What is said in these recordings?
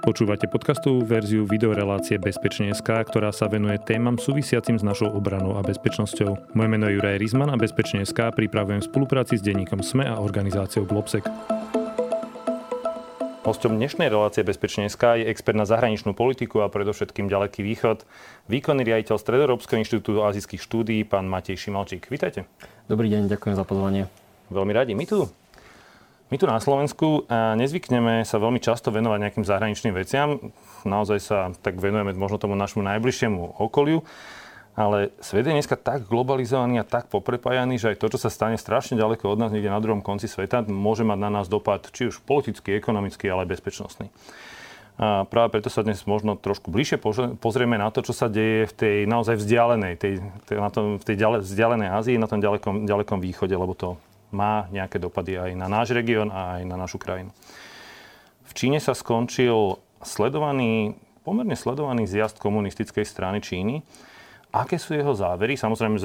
Počúvate podcastovú verziu videorelácie Bezpečne.sk, ktorá sa venuje témam súvisiacim s našou obranou a bezpečnosťou. Moje meno je Juraj Rizman a Bezpečne.sk pripravujem v spolupráci s denníkom SME a organizáciou Globsec. Hostom dnešnej relácie Bezpečne.sk je expert na zahraničnú politiku a predovšetkým ďaleký východ, výkonný riaditeľ Stredoeurópskeho inštitútu azijských štúdií, pán Matej Šimalčík. Vítajte. Dobrý deň, ďakujem za pozvanie. Veľmi radi. My tu my tu na Slovensku nezvykneme sa veľmi často venovať nejakým zahraničným veciam. Naozaj sa tak venujeme možno tomu našmu najbližšiemu okoliu. Ale svet je dneska tak globalizovaný a tak poprepájaný, že aj to, čo sa stane strašne ďaleko od nás, niekde na druhom konci sveta, môže mať na nás dopad či už politický, ekonomický, ale aj bezpečnostný. A práve preto sa dnes možno trošku bližšie pozrieme na to, čo sa deje v tej naozaj vzdialenej, tej, tej, na tom, v tej ďale, vzdialenej Ázii, na tom ďalekom, ďalekom východe, lebo to má nejaké dopady aj na náš región a aj na našu krajinu. V Číne sa skončil sledovaný, pomerne sledovaný zjazd komunistickej strany Číny. Aké sú jeho závery? Samozrejme,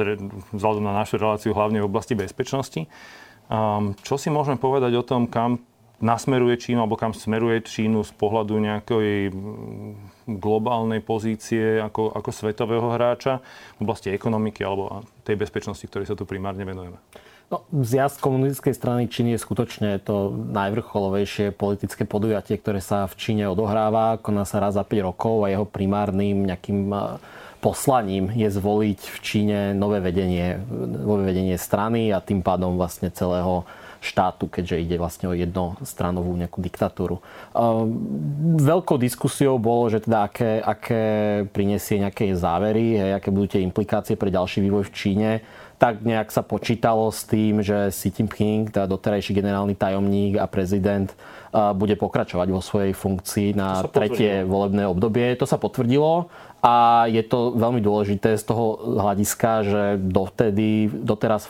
vzhľadom na našu reláciu hlavne v oblasti bezpečnosti. Um, čo si môžeme povedať o tom, kam nasmeruje Čínu, alebo kam smeruje Čínu z pohľadu nejakej globálnej pozície ako, ako svetového hráča v oblasti ekonomiky alebo tej bezpečnosti, ktorej sa tu primárne venujeme? No, zjazd komunistickej strany Číny je skutočne to najvrcholovejšie politické podujatie, ktoré sa v Číne odohráva. Koná sa raz za 5 rokov a jeho primárnym nejakým poslaním je zvoliť v Číne nové vedenie, nové vedenie strany a tým pádom vlastne celého štátu, keďže ide vlastne o jednostranovú nejakú diktatúru. Veľkou diskusiou bolo, že teda aké, aké prinesie nejaké závery, hej, aké budú tie implikácie pre ďalší vývoj v Číne tak nejak sa počítalo s tým, že Xi Jinping, teda doterajší generálny tajomník a prezident, bude pokračovať vo svojej funkcii na tretie volebné obdobie. To sa potvrdilo a je to veľmi dôležité z toho hľadiska, že dovtedy, doteraz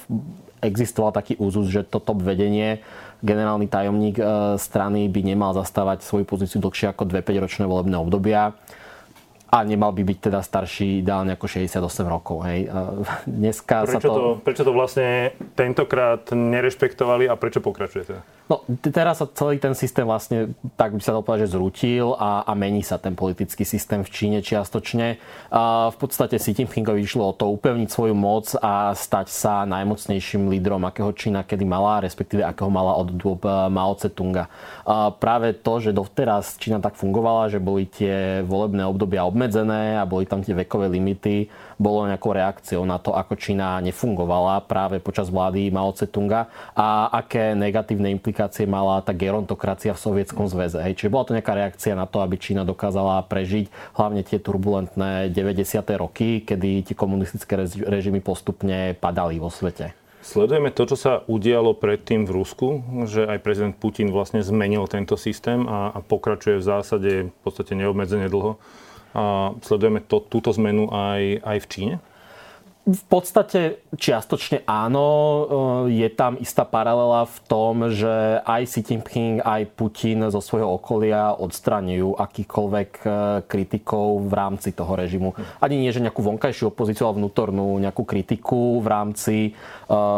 existoval taký úzus, že to top vedenie generálny tajomník e, strany by nemal zastávať svoju pozíciu dlhšie ako 2-5 ročné volebné obdobia a nemal by byť teda starší ideálne ako 68 rokov. Hej. Dneska prečo, sa to... to... Prečo to vlastne tentokrát nerešpektovali a prečo pokračuje teda? No, teraz sa celý ten systém vlastne, tak by sa dalo povedať, že zrútil a, a mení sa ten politický systém v Číne čiastočne. A v podstate Xi Jinpingovi išlo o to upevniť svoju moc a stať sa najmocnejším lídrom, akého Čína kedy mala, respektíve akého mala od dôb eh, Mao Tse-tunga. A práve to, že doteraz Čína tak fungovala, že boli tie volebné obdobia obmedzené a boli tam tie vekové limity, bolo nejakou reakciou na to, ako Čína nefungovala práve počas vlády Mao Tse-tunga a aké negatívne implikácie mala tá gerontokracia v Sovietskom zväze. Hej. Čiže bola to nejaká reakcia na to, aby Čína dokázala prežiť hlavne tie turbulentné 90. roky, kedy tie komunistické režimy postupne padali vo svete. Sledujeme to, čo sa udialo predtým v Rusku, že aj prezident Putin vlastne zmenil tento systém a, a pokračuje v zásade v podstate neobmedzene dlho. A sledujeme to, túto zmenu aj, aj v Číne? V podstate čiastočne áno. Je tam istá paralela v tom, že aj Xi Jinping, aj Putin zo svojho okolia odstraňujú akýkoľvek e, kritikov v rámci toho režimu. Ani nie, že nejakú vonkajšiu opozíciu, ale vnútornú nejakú kritiku v rámci, e,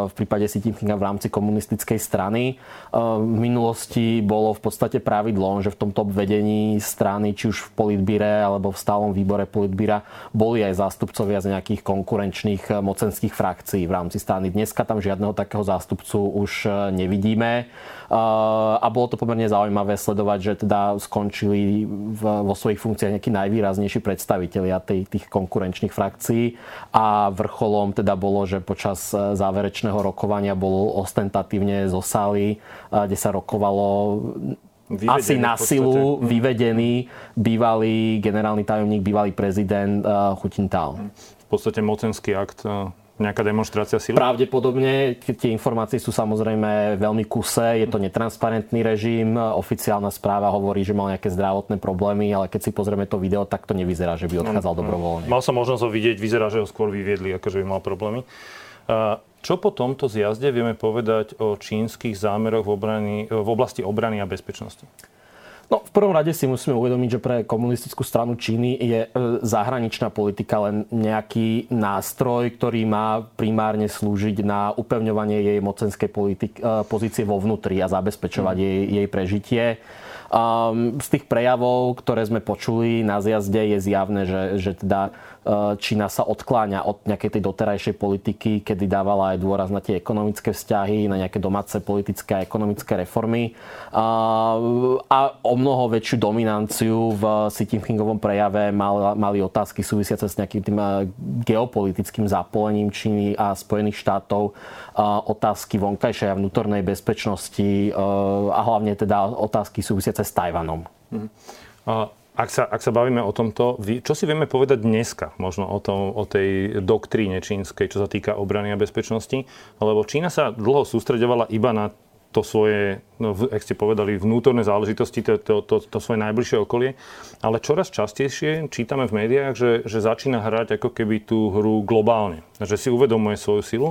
v prípade Xi Jinpinga v rámci komunistickej strany. E, v minulosti bolo v podstate pravidlom, že v tomto obvedení strany, či už v politbíre alebo v stálom výbore politbíra, boli aj zástupcovia z nejakých konkurenčných rôznych eh, mocenských frakcií v rámci strany. Dneska tam žiadneho takého zástupcu už eh, nevidíme eh, a bolo to pomerne zaujímavé sledovať, že teda skončili vo svojich funkciách nejakí najvýraznejší predstavitelia tých konkurenčných frakcií a vrcholom teda bolo, že počas záverečného rokovania bol ostentatívne zo kde sa rokovalo Vyvedený asi na silu vyvedený bývalý generálny tajomník, bývalý prezident uh, Chutintal. Mhm v podstate mocenský akt, e, nejaká demonstrácia sily? Pravdepodobne, tie informácie sú samozrejme veľmi kuse, je to netransparentný režim, oficiálna správa hovorí, že mal nejaké zdravotné problémy, ale keď si pozrieme to video, tak to nevyzerá, že by odchádzal no, dobrovoľne. Mal som možnosť ho vidieť, vyzerá, že ho skôr vyviedli, ako že by mal problémy. Čo po tomto zjazde vieme povedať o čínskych zámeroch v, obrani, v oblasti obrany a bezpečnosti? No, v prvom rade si musíme uvedomiť, že pre komunistickú stranu Číny je e, zahraničná politika len nejaký nástroj, ktorý má primárne slúžiť na upevňovanie jej mocenskej politik- e, pozície vo vnútri a zabezpečovať mm. jej, jej prežitie. Z tých prejavov, ktoré sme počuli na zjazde, je zjavné, že, že teda Čína sa odkláňa od nejakej tej doterajšej politiky, kedy dávala aj dôraz na tie ekonomické vzťahy, na nejaké domáce politické a ekonomické reformy a o mnoho väčšiu dominanciu v Xi Jinpingovom prejave mali otázky súvisiace s nejakým tým eh, geopolitickým zapojením Číny a Spojených štátov, otázky vonkajšej a vnútornej bezpečnosti eh, a hlavne teda otázky súvisiace s Tajvanom. Mm. Ak sa, ak sa bavíme o tomto, čo si vieme povedať dneska možno o, tom, o tej doktríne čínskej, čo sa týka obrany a bezpečnosti? Lebo Čína sa dlho sústredovala iba na to svoje, no, ak ste povedali, vnútorné záležitosti, to, to, to, to svoje najbližšie okolie. Ale čoraz častejšie čítame v médiách, že, že začína hrať ako keby tú hru globálne. Že si uvedomuje svoju silu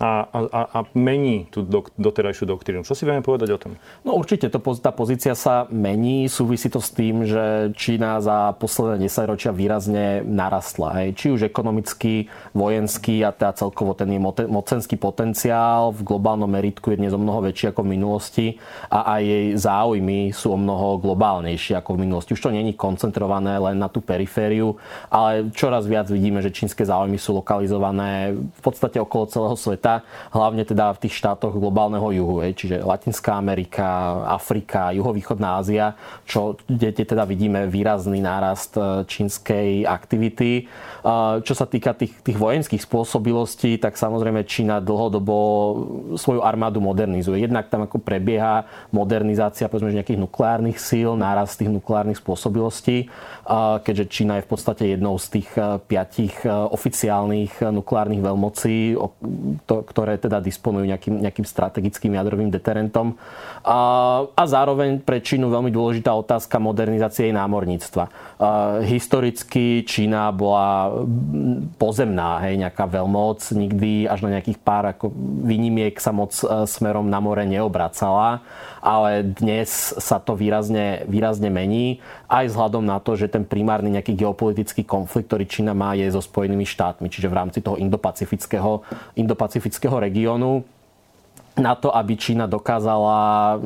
a, a, a mení tú do, doterajšiu doktrínu. Čo si vieme povedať o tom? No určite, to, tá pozícia sa mení. Súvisí to s tým, že Čína za posledné 10 ročia výrazne narastla. Hej. Či už ekonomicky, vojenský a teda celkovo ten je mocenský potenciál v globálnom meritku je dnes o mnoho väčší ako v minulosti a aj jej záujmy sú o mnoho globálnejšie ako v minulosti. Už to není koncentrované len na tú perifériu, ale čoraz viac vidíme, že čínske záujmy sú lokalizované v podstate okolo celého sveta sveta, hlavne teda v tých štátoch globálneho juhu, čiže Latinská Amerika, Afrika, juhovýchodná Ázia, čo, kde teda vidíme výrazný nárast e, čínskej aktivity. E, čo sa týka tých, tých vojenských spôsobilostí, tak samozrejme Čína dlhodobo svoju armádu modernizuje. Jednak tam ako prebieha modernizácia povedzme, nejakých nukleárnych síl, nárast tých nukleárnych spôsobilostí, e, keďže Čína je v podstate jednou z tých piatich oficiálnych nukleárnych veľmocí, ktoré teda disponujú nejakým, nejakým strategickým jadrovým deterentom. A, a zároveň pre Čínu veľmi dôležitá otázka modernizácie jej námorníctva. Historicky Čína bola pozemná, hej, nejaká veľmoc, nikdy až na nejakých pár ako výnimiek sa moc e, smerom na more neobracala, ale dnes sa to výrazne, výrazne mení, aj vzhľadom na to, že ten primárny nejaký geopolitický konflikt, ktorý Čína má, je so Spojenými štátmi, čiže v rámci toho indopacifického, indopacifického pacifického regiónu na to, aby Čína dokázala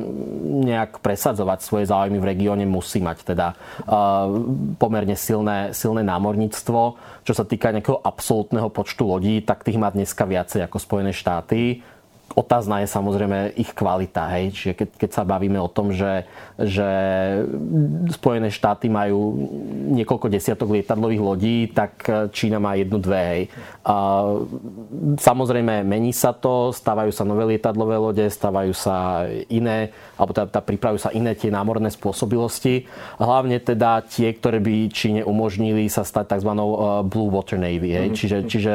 nejak presadzovať svoje záujmy v regióne, musí mať teda uh, pomerne silné, silné námorníctvo. Čo sa týka nejakého absolútneho počtu lodí, tak tých má dneska viacej ako Spojené štáty Otázna je samozrejme ich kvalita. Hej? Čiže keď, keď sa bavíme o tom, že, že Spojené štáty majú niekoľko desiatok lietadlových lodí, tak Čína má jednu, dve. Hej. A, samozrejme, mení sa to, stávajú sa nové lietadlové lode, stávajú sa iné, alebo teda, teda pripravujú sa iné tie námorné spôsobilosti. Hlavne teda tie, ktoré by Číne umožnili sa stať tzv. Eh, Blue Water Navy. Hej. Mm-hmm. Čiže, čiže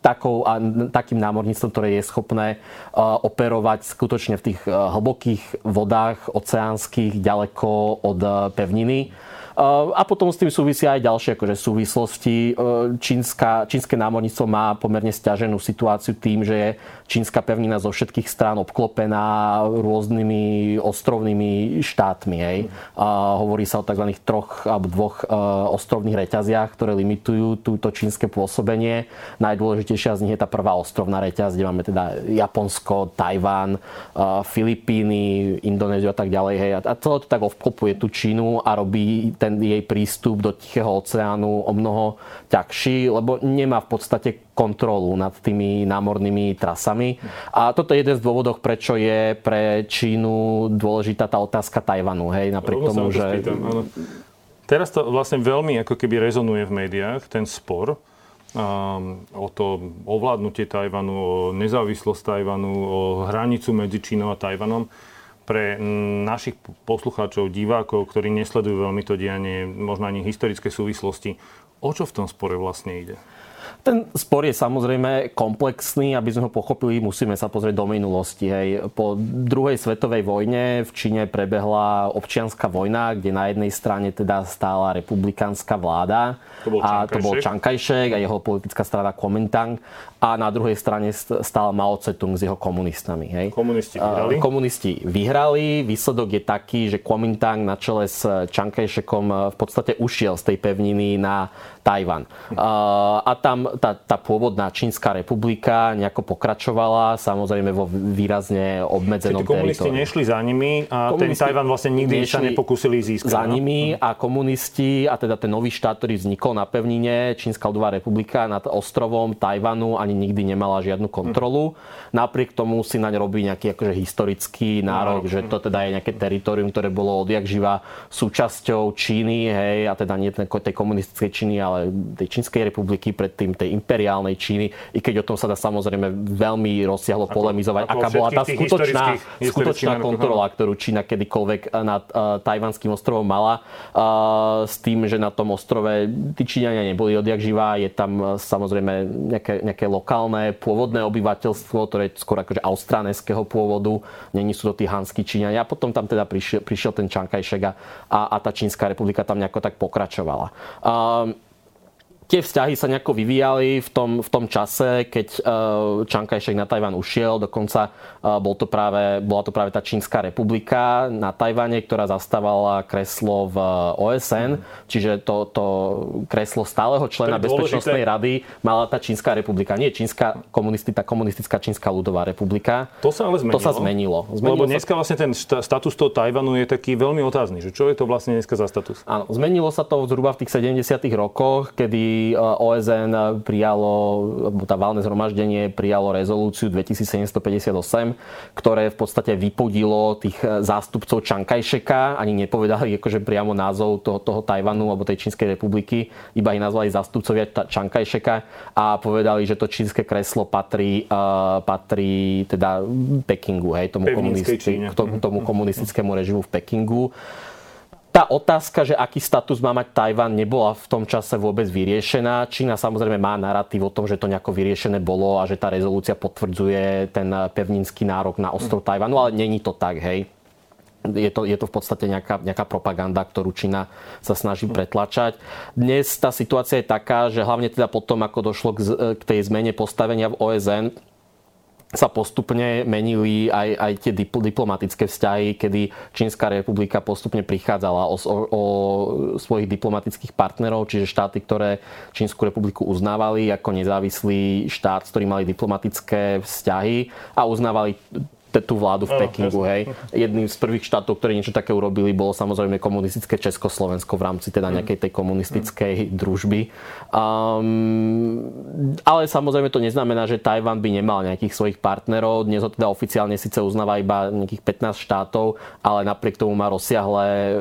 takou, a takým námorníctvom, ktoré je schopné uh, operovať skutočne v tých uh, hlbokých vodách oceánskych, ďaleko od uh, pevniny a potom s tým súvisia aj ďalšie akože súvislosti. E, čínska, čínske námorníctvo má pomerne stiaženú situáciu tým, že je čínska pevnina zo všetkých strán obklopená rôznymi ostrovnými štátmi. Hej. A hovorí sa o tzv. troch alebo dvoch e, ostrovných reťaziach, ktoré limitujú túto čínske pôsobenie. Najdôležitejšia z nich je tá prvá ostrovná reťaz, kde máme teda Japonsko, Tajván, Filipíny, Indonéziu a tak ďalej. Hej. A celé to tak obklopuje tú Čínu a robí ten ten jej prístup do Tichého oceánu o mnoho ťažší, lebo nemá v podstate kontrolu nad tými námornými trasami. A toto je jeden z dôvodov, prečo je pre Čínu dôležitá tá otázka Tajvanu. Hej, napriek tomu, že... Teraz to vlastne veľmi ako keby rezonuje v médiách, ten spor um, o to ovládnutie Tajvanu, o nezávislosť Tajvanu, o hranicu medzi Čínou a Tajvanom pre našich poslucháčov, divákov, ktorí nesledujú veľmi to dianie, možno ani historické súvislosti, o čo v tom spore vlastne ide? Ten spor je samozrejme komplexný, aby sme ho pochopili, musíme sa pozrieť do minulosti. Hej. Po druhej svetovej vojne v Číne prebehla občianská vojna, kde na jednej strane teda stála republikánska vláda. To bol a to bol Čankajšek a jeho politická strana Kuomintang a na druhej strane stál Mao Tse-tung s jeho komunistami. Hej. Komunisti vyhrali? Komunisti vyhrali. Výsledok je taký, že Kuomintang na čele s Čankajšekom v podstate ušiel z tej pevniny na Tajvan. A tam tá, tá pôvodná Čínska republika nejako pokračovala, samozrejme vo výrazne obmedzenom teritoriu. komunisti nešli za nimi a komunisti ten Tajvan vlastne nikdy sa nepokúsili získať. Za no? nimi a komunisti a teda ten nový štát, ktorý vznikol na pevnine, Čínska ľudová republika nad ostrovom Tajvanu ani nikdy nemala žiadnu kontrolu. Napriek tomu si naň robí nejaký akože historický nárok, že to teda je nejaké teritorium, ktoré bolo odjak živa súčasťou Číny, hej, a teda nie tej komunistickej Číny, ale tej Čínskej republiky, predtým tej imperiálnej Číny, i keď o tom sa dá samozrejme veľmi rozsiahlo ako, polemizovať, ako aká bola tá skutočná, skutočná kontrola, ktorú Čína kedykoľvek nad uh, tajvanským ostrovom mala. Uh, s tým, že na tom ostrove tí Číňania neboli odjak živá, je tam uh, samozrejme nejaké, nejaké lokálne pôvodné obyvateľstvo, ktoré je skôr akože austráneského pôvodu, není sú to tí hanskí Číňania. A potom tam teda prišiel, prišiel ten Kai-shek a, a tá Čínska republika tam nejako tak pokračovala. Um, tie vzťahy sa nejako vyvíjali v tom, v tom čase, keď Chiang Kai-shek na Tajvan ušiel. Dokonca uh, bol to práve, bola to práve tá Čínska republika na Tajvane, ktorá zastávala kreslo v OSN. Čiže to, to kreslo stáleho člena Bezpečnostnej rady mala tá Čínska republika. Nie Čínska komunistická, komunistická Čínska ľudová republika. To sa ale zmenilo. To sa zmenilo. zmenilo Lebo dneska vlastne ten status toho Tajvanu je taký veľmi otázny. Že čo je to vlastne dneska za status? Áno, zmenilo sa to zhruba v tých 70 rokoch, kedy OSN prijalo, tá valné zhromaždenie prijalo rezolúciu 2758, ktoré v podstate vypodilo tých zástupcov Čankajšeka, ani nepovedali akože priamo názov toho, toho Tajvanu alebo tej Čínskej republiky, iba ich nazvali zástupcovia Čankajšeka a povedali, že to čínske kreslo patrí, uh, patrí teda Pekingu, hej, tomu, komunisti- tomu, tomu komunistickému režimu v Pekingu tá otázka, že aký status má mať Tajvan, nebola v tom čase vôbec vyriešená. Čína samozrejme má narratív o tom, že to nejako vyriešené bolo a že tá rezolúcia potvrdzuje ten pevninský nárok na ostrov Tajvanu, ale není to tak, hej. Je to, je to v podstate nejaká, nejaká propaganda, ktorú Čína sa snaží pretlačať. Dnes tá situácia je taká, že hlavne teda potom, ako došlo k, k tej zmene postavenia v OSN, sa postupne menili aj, aj tie diplomatické vzťahy, kedy Čínska republika postupne prichádzala o, o, o svojich diplomatických partnerov, čiže štáty, ktoré Čínsku republiku uznávali ako nezávislý štát, s ktorým mali diplomatické vzťahy a uznávali tú vládu v Pekingu. Hej. Jedným z prvých štátov, ktorí niečo také urobili, bolo samozrejme komunistické Československo v rámci teda mm. nejakej tej komunistickej družby. Um, ale samozrejme to neznamená, že Tajvan by nemal nejakých svojich partnerov. Dnes ho teda oficiálne síce uznáva iba nejakých 15 štátov, ale napriek tomu má rozsiahle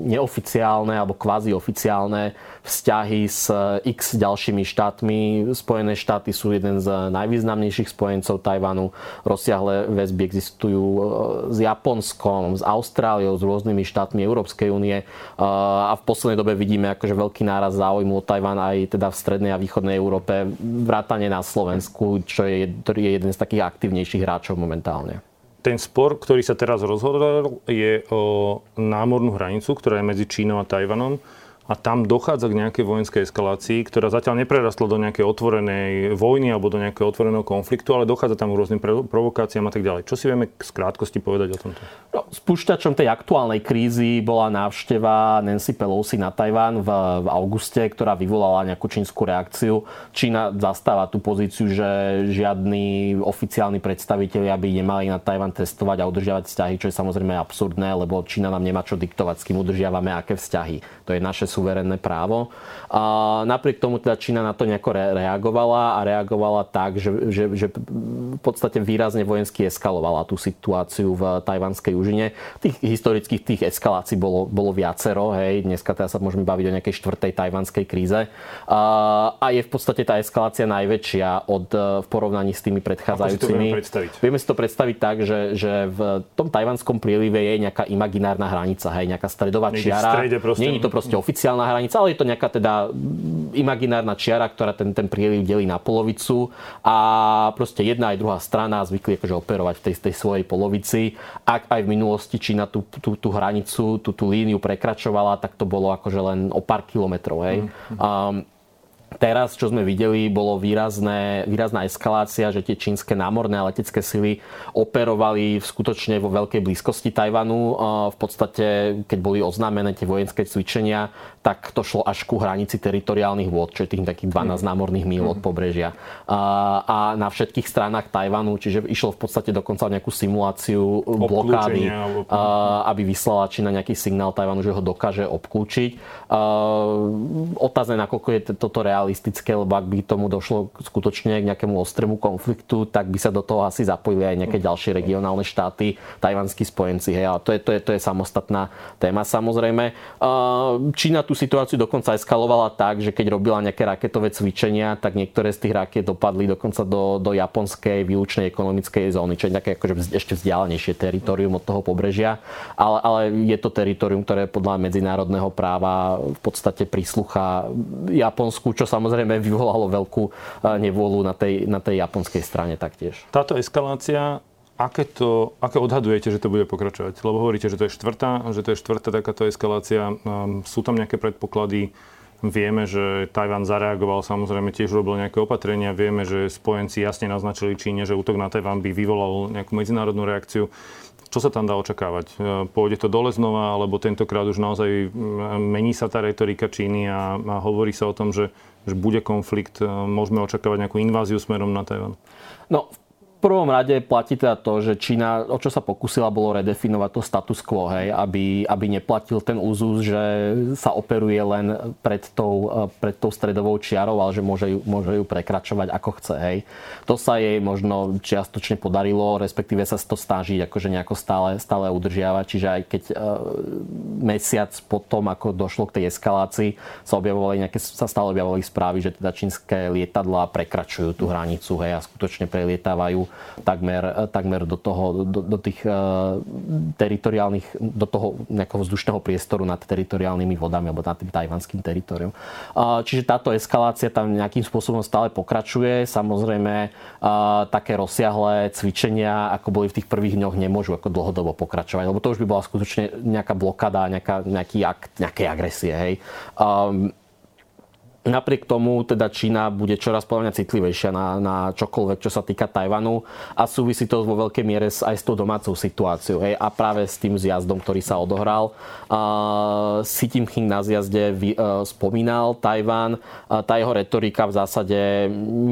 neoficiálne alebo kvázi oficiálne vzťahy s x ďalšími štátmi. Spojené štáty sú jeden z najvýznamnejších spojencov Tajvanu. Rozsiahle väzby existujú e, s Japonskom, s Austráliou, s rôznymi štátmi Európskej únie. E, a v poslednej dobe vidíme akože veľký náraz záujmu o Tajvan aj teda v strednej a východnej Európe, vrátane na Slovensku, čo je, ktorý je jeden z takých aktívnejších hráčov momentálne. Ten spor, ktorý sa teraz rozhodol, je o námornú hranicu, ktorá je medzi Čínou a Tajvanom a tam dochádza k nejakej vojenskej eskalácii, ktorá zatiaľ neprerastla do nejakej otvorenej vojny alebo do nejakého otvoreného konfliktu, ale dochádza tam k rôznym provokáciám a tak ďalej. Čo si vieme z krátkosti povedať o tomto? No, spúšťačom tej aktuálnej krízy bola návšteva Nancy Pelosi na Tajván v, v auguste, ktorá vyvolala nejakú čínsku reakciu. Čína zastáva tú pozíciu, že žiadni oficiálni predstavitelia by nemali na Tajván testovať a udržiavať vzťahy, čo je samozrejme absurdné, lebo Čína nám nemá čo diktovať, s kým udržiavame aké vzťahy. To je naše suverénne právo. A napriek tomu teda Čína na to nejako reagovala a reagovala tak, že, že, že v podstate výrazne vojensky eskalovala tú situáciu v tajvanskej úžine. Tých historických tých eskalácií bolo, bolo viacero, hej, dneska teda sa môžeme baviť o nejakej štvrtej tajvanskej kríze. A, a je v podstate tá eskalácia najväčšia od, v porovnaní s tými predchádzajúcimi. Ako si to vieme si to predstaviť tak, že, že v tom tajvanskom prílive je nejaká imaginárna hranica, hej, nejaká stredová čiara. Je to proste oficiálna hranica, ale je to nejaká teda imaginárna čiara, ktorá ten, ten príliv delí na polovicu a proste jedna aj druhá strana zvykli akože operovať v tej, tej svojej polovici. Ak aj v minulosti Čína tú, tú, tú hranicu, tú, tú líniu prekračovala, tak to bolo akože len o pár kilometrov. Hej. Mm. Um, Teraz, čo sme videli, bolo výrazné, výrazná eskalácia, že tie čínske námorné a letecké sily operovali v skutočne vo veľkej blízkosti Tajvanu. V podstate, keď boli oznámené tie vojenské cvičenia, tak to šlo až ku hranici teritoriálnych vôd, čo je tých takých 12 námorných míl od mhm. pobrežia. A na všetkých stranách Tajvanu, čiže išlo v podstate dokonca nejakú simuláciu blokády, aby vyslala Čína nejaký signál Tajvanu, že ho dokáže obklúčiť. Otázne, nakoľko je toto reálne realistické, lebo ak by tomu došlo skutočne k nejakému ostrému konfliktu, tak by sa do toho asi zapojili aj nejaké ďalšie regionálne štáty, tajvanskí spojenci. Hej, ale to je, to, je, to je samostatná téma samozrejme. Čína tú situáciu dokonca eskalovala tak, že keď robila nejaké raketové cvičenia, tak niektoré z tých raket dopadli dokonca do, do japonskej výlučnej ekonomickej zóny, čo je nejaké akože ešte vzdialenejšie teritorium od toho pobrežia. Ale, ale je to teritorium, ktoré podľa medzinárodného práva v podstate príslucha Japonsku, čo samozrejme vyvolalo veľkú e, nevôľu na tej, na tej japonskej strane taktiež. Táto eskalácia aké, to, aké odhadujete, že to bude pokračovať? Lebo hovoríte, že to je štvrtá, že to je štvrtá takáto eskalácia. Um, sú tam nejaké predpoklady? Vieme, že Tajvan zareagoval, samozrejme tiež robil nejaké opatrenia. Vieme, že spojenci jasne naznačili Číne, že útok na Tajvan by vyvolal nejakú medzinárodnú reakciu. Čo sa tam dá očakávať? E, pôjde to dole znova, alebo tentokrát už naozaj mení sa tá retorika Číny a, a hovorí sa o tom, že, že bude konflikt, e, môžeme očakávať nejakú inváziu smerom na Tajvan? No, prvom rade platí teda to, že Čína, o čo sa pokusila, bolo redefinovať to status quo, hej, aby, aby neplatil ten úzus, že sa operuje len pred tou, eh, pred tou stredovou čiarou, ale že môže ju, môže ju prekračovať ako chce. Hej. To sa jej možno čiastočne podarilo, respektíve sa to snaží akože nejako stále, stále udržiavať. Čiže aj keď uh, mesiac potom, ako došlo k tej eskalácii, sa objavovali nejaké, sa stále objavovali správy, že teda čínske lietadlá prekračujú tú hranicu hej, a skutočne prelietávajú takmer, takmer do, toho, do, do tých uh, teritoriálnych, do toho nejakého vzdušného priestoru nad teritoriálnymi vodami alebo nad tým tajvanským teritoriom. Uh, čiže táto eskalácia tam nejakým spôsobom stále pokračuje. Samozrejme, také rozsiahle cvičenia, ako boli v tých prvých dňoch, nemôžu ako dlhodobo pokračovať, lebo to už by bola skutočne nejaká blokada, nejaká, nejaký akt nejakej agresie. Hej. Um, Napriek tomu teda Čína bude čoraz podľa mňa citlivejšia na, na čokoľvek, čo sa týka Tajvanu a súvisí to vo veľkej miere aj s tou domácou situáciou hej, a práve s tým zjazdom, ktorý sa odohral. Uh, Xi Jinping na zjazde vy, uh, spomínal Tajvan. Uh, tá jeho retorika v zásade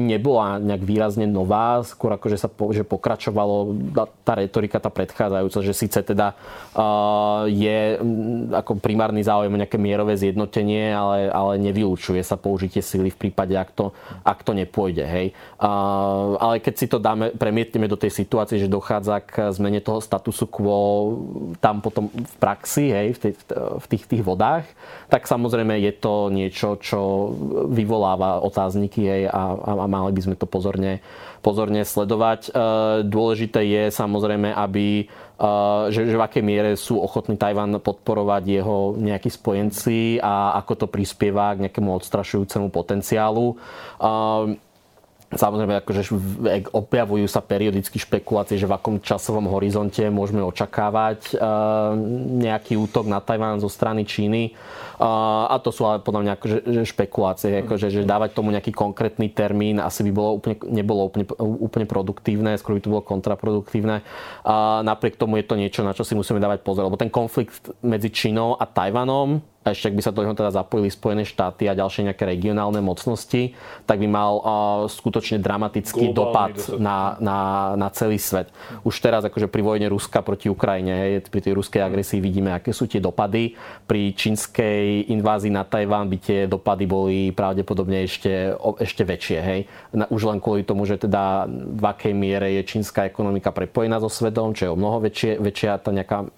nebola nejak výrazne nová, skôr ako, že sa po, že pokračovalo tá retorika, tá predchádzajúca, že síce teda uh, je m, ako primárny záujem nejaké mierové zjednotenie, ale, ale nevylučuje sa použitie sily v prípade, ak to, ak to nepôjde. Hej. Ale keď si to dáme, premietneme do tej situácie, že dochádza k zmene toho statusu quo tam potom v praxi, hej, v, tej, v tých, tých vodách, tak samozrejme je to niečo, čo vyvoláva otázniky hej, a, a mali by sme to pozorne, pozorne sledovať. Uh, dôležité je samozrejme, aby že, že v akej miere sú ochotní Tajvan podporovať jeho nejakí spojenci a ako to prispieva k nejakému odstrašujúcemu potenciálu. Samozrejme, akože objavujú sa periodicky špekulácie, že v akom časovom horizonte môžeme očakávať nejaký útok na Tajván zo strany Číny. A to sú ale podľa mňa akože, že špekulácie, akože, že dávať tomu nejaký konkrétny termín asi by bolo úplne, nebolo úplne, úplne produktívne, skôr by to bolo kontraproduktívne. A napriek tomu je to niečo, na čo si musíme dávať pozor, lebo ten konflikt medzi Čínou a Tajvanom a ešte ak by sa do neho teda zapojili Spojené štáty a ďalšie nejaké regionálne mocnosti, tak by mal uh, skutočne dramatický Globálny dopad na, na, na celý svet. Už teraz akože pri vojne Ruska proti Ukrajine, pri tej ruskej agresii vidíme, aké sú tie dopady. Pri čínskej invázii na Tajván by tie dopady boli pravdepodobne ešte, ešte väčšie. Hej. Už len kvôli tomu, že teda v akej miere je čínska ekonomika prepojená so svetom, čo je o mnoho väčšie, väčšia tá nejaká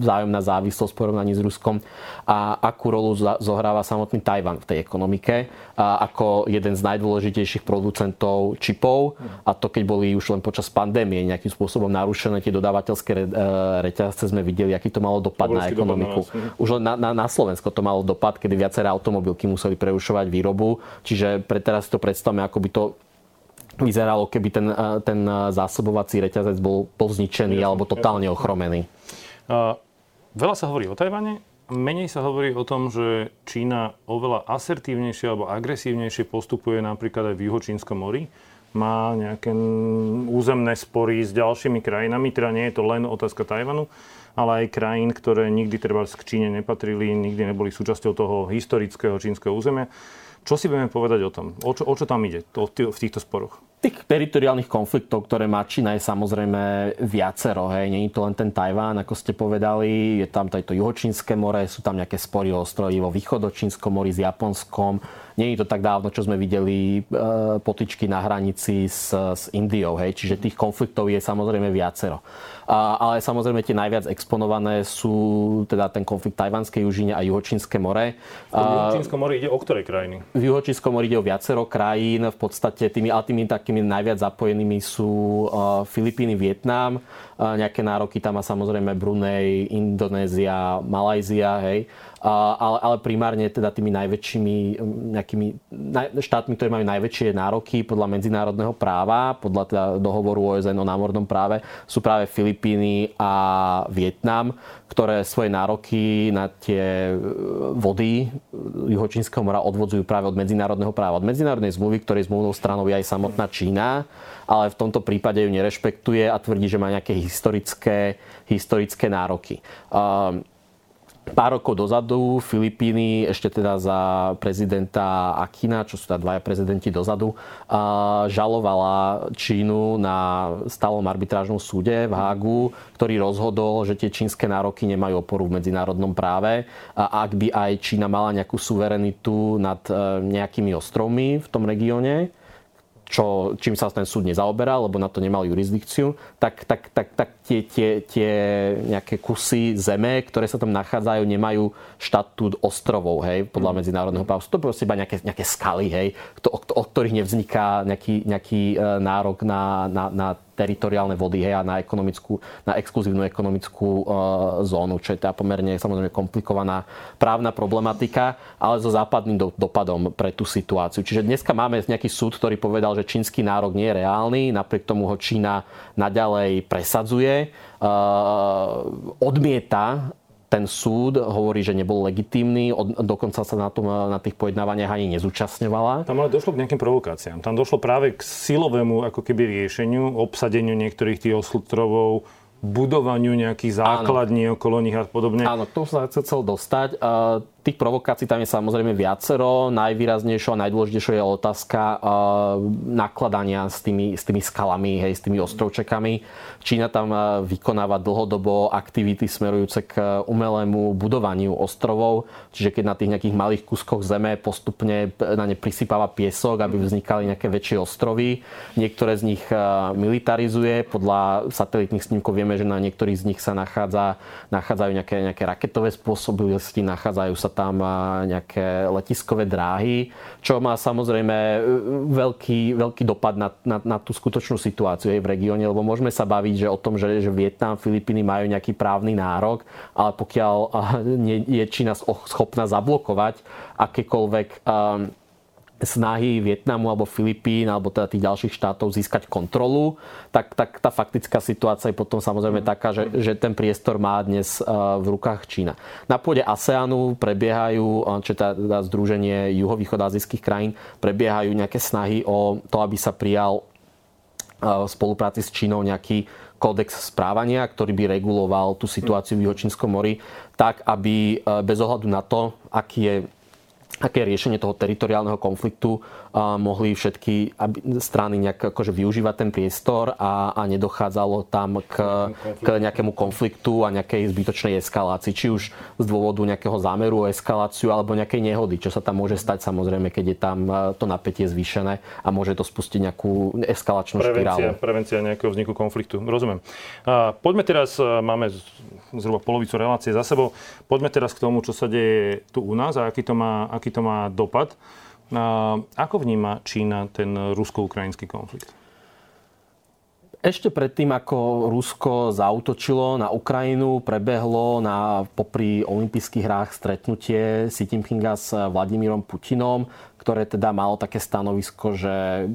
vzájomná závislosť v porovnaní s Ruskom. A akú rolu zohráva samotný Tajvan v tej ekonomike ako jeden z najdôležitejších producentov čipov a to keď boli už len počas pandémie nejakým spôsobom narušené tie dodávateľské e, reťazce sme videli, aký to malo dopad na ekonomiku. Dopad už len na, na, na Slovensko to malo dopad, kedy viaceré automobilky museli preušovať výrobu, čiže pre teraz to predstavme, ako by to vyzeralo, keby ten, e, ten zásobovací reťazec bol, bol zničený alebo totálne ochromený. Uh, veľa sa hovorí o Tajvane, menej sa hovorí o tom, že Čína oveľa asertívnejšie alebo agresívnejšie postupuje napríklad aj v Juhočínskom mori. Má nejaké územné spory s ďalšími krajinami, teda nie je to len otázka Tajvanu, ale aj krajín, ktoré nikdy treba k Číne nepatrili, nikdy neboli súčasťou toho historického čínskeho územia. Čo si budeme povedať o tom? O čo, o čo tam ide v týchto sporoch? Tých teritoriálnych konfliktov, ktoré má Čína, je samozrejme viacero. Hej. Není to len ten Tajván, ako ste povedali. Je tam to Juhočínske more, sú tam nejaké spory o ostrovy vo východočínskom mori s Japonskom. Nie je to tak dávno, čo sme videli e, potičky na hranici s, s Indiou. Hej. Čiže tých konfliktov je samozrejme viacero. A, ale samozrejme tie najviac exponované sú teda ten konflikt Tajvanskej južine a Juhočínske more. V Juhočínskom mori ide o ktoré krajiny? V Juhočínskom mori ide o viacero krajín. V podstate tými, ale tými takými najviac zapojenými sú uh, Filipíny, Vietnam. Uh, nejaké nároky tam má samozrejme Brunei, Indonézia, Malajzia. Hej ale, ale primárne teda tými najväčšími nejakými štátmi, ktoré majú najväčšie nároky podľa medzinárodného práva, podľa teda dohovoru OSN o námornom práve, sú práve Filipíny a Vietnam, ktoré svoje nároky na tie e, vody Juhočínskeho mora odvodzujú práve od medzinárodného práva. Od medzinárodnej zmluvy, ktorej zmluvnou stranou je aj samotná Čína, ale v tomto prípade ju nerešpektuje a tvrdí, že má nejaké historické, historické nároky. Um, pár rokov dozadu Filipíny, ešte teda za prezidenta Akina, čo sú teda dvaja prezidenti dozadu, žalovala Čínu na stálom arbitrážnom súde v Hágu, ktorý rozhodol, že tie čínske nároky nemajú oporu v medzinárodnom práve. A ak by aj Čína mala nejakú suverenitu nad e, nejakými ostrovmi v tom regióne, čo, čím sa ten súd nezaoberal, lebo na to nemal jurisdikciu, tak, tak, tak, tak tie, tie, tie nejaké kusy zeme, ktoré sa tam nachádzajú, nemajú štatút ostrovov, hej, podľa mm. medzinárodného práva. Sú to proste iba nejaké, nejaké skaly, hej, od ktorých nevzniká nejaký, nejaký e, nárok na, na, na teritoriálne vody hej, a na, ekonomickú, na exkluzívnu ekonomickú e, zónu, čo je teda pomerne samozrejme komplikovaná právna problematika, ale so západným do, dopadom pre tú situáciu. Čiže dneska máme nejaký súd, ktorý povedal, že čínsky nárok nie je reálny, napriek tomu ho Čína naďalej presadzuje, e, odmieta ten súd hovorí, že nebol legitímny, od, dokonca sa na, tom, na tých pojednávaniach ani nezúčastňovala. Tam ale došlo k nejakým provokáciám. Tam došlo práve k silovému ako keby riešeniu, obsadeniu niektorých tých ostrovov, budovaniu nejakých základní Áno. okolo nich a podobne. Áno, k tomu sa chcel dostať. Tých provokácií tam je samozrejme viacero. Najvýraznejšou a najdôležitejšou je otázka uh, nakladania s tými, s tými skalami, hej, s tými ostrovčekami. Čína tam uh, vykonáva dlhodobo aktivity smerujúce k umelému budovaniu ostrovov. Čiže keď na tých nejakých malých kuskoch zeme postupne na ne prisypáva piesok, aby vznikali nejaké väčšie ostrovy. Niektoré z nich uh, militarizuje. Podľa satelitných snímkov vieme, že na niektorých z nich sa nachádza, nachádzajú nejaké, nejaké raketové spôsobilosti, nachádzajú sa tam nejaké letiskové dráhy, čo má samozrejme e, veľký, veľký dopad na, na, na tú skutočnú situáciu aj v regióne, lebo môžeme sa baviť že o tom, že, že Vietnam, Filipíny majú nejaký právny nárok, ale pokiaľ nie je Čína schopná zablokovať akékoľvek um, snahy Vietnamu alebo Filipín alebo teda tých ďalších štátov získať kontrolu, tak, tak tá faktická situácia je potom samozrejme mm. taká, že, že ten priestor má dnes v rukách Čína. Na pôde ASEANu prebiehajú, čo teda Združenie juhovýchodazijských krajín, prebiehajú nejaké snahy o to, aby sa prijal v spolupráci s Čínou nejaký kódex správania, ktorý by reguloval tú situáciu v Juhočínskom mori tak, aby bez ohľadu na to, aký je aké riešenie toho teritoriálneho konfliktu mohli všetky strany nejak akože využívať ten priestor a, a nedochádzalo tam k, k nejakému konfliktu a nejakej zbytočnej eskalácii. Či už z dôvodu nejakého zámeru o eskaláciu alebo nejakej nehody, čo sa tam môže stať samozrejme, keď je tam to napätie zvýšené a môže to spustiť nejakú eskalačnú prevencia, špirálu. Prevencia nejakého vzniku konfliktu. Rozumiem. A poďme teraz, máme zhruba polovicu relácie za sebou, poďme teraz k tomu, čo sa deje tu u nás a aký to má, aký to má dopad. Ako vníma Čína ten rusko-ukrajinský konflikt? Ešte predtým, ako Rusko zautočilo na Ukrajinu, prebehlo na popri olympijských hrách stretnutie Xi Jinpinga s Vladimírom Putinom, ktoré teda malo také stanovisko, že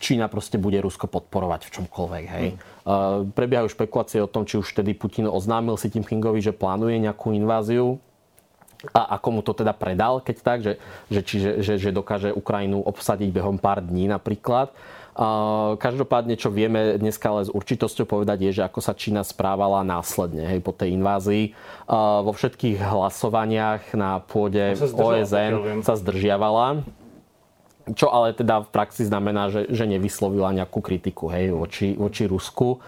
Čína proste bude Rusko podporovať v čomkoľvek. Hej. Mm. Prebiehajú špekulácie o tom, či už tedy Putin oznámil Xi Jinpingovi, že plánuje nejakú inváziu a ako mu to teda predal, keď tak, že, že, čiže, že, že dokáže Ukrajinu obsadiť behom pár dní napríklad. Každopádne, čo vieme dneska ale s určitosťou povedať, je, že ako sa Čína správala následne hej, po tej invázii. Vo všetkých hlasovaniach na pôde sa OSN sa zdržiavala čo ale teda v praxi znamená, že, že nevyslovila nejakú kritiku hej, voči, voči Rusku.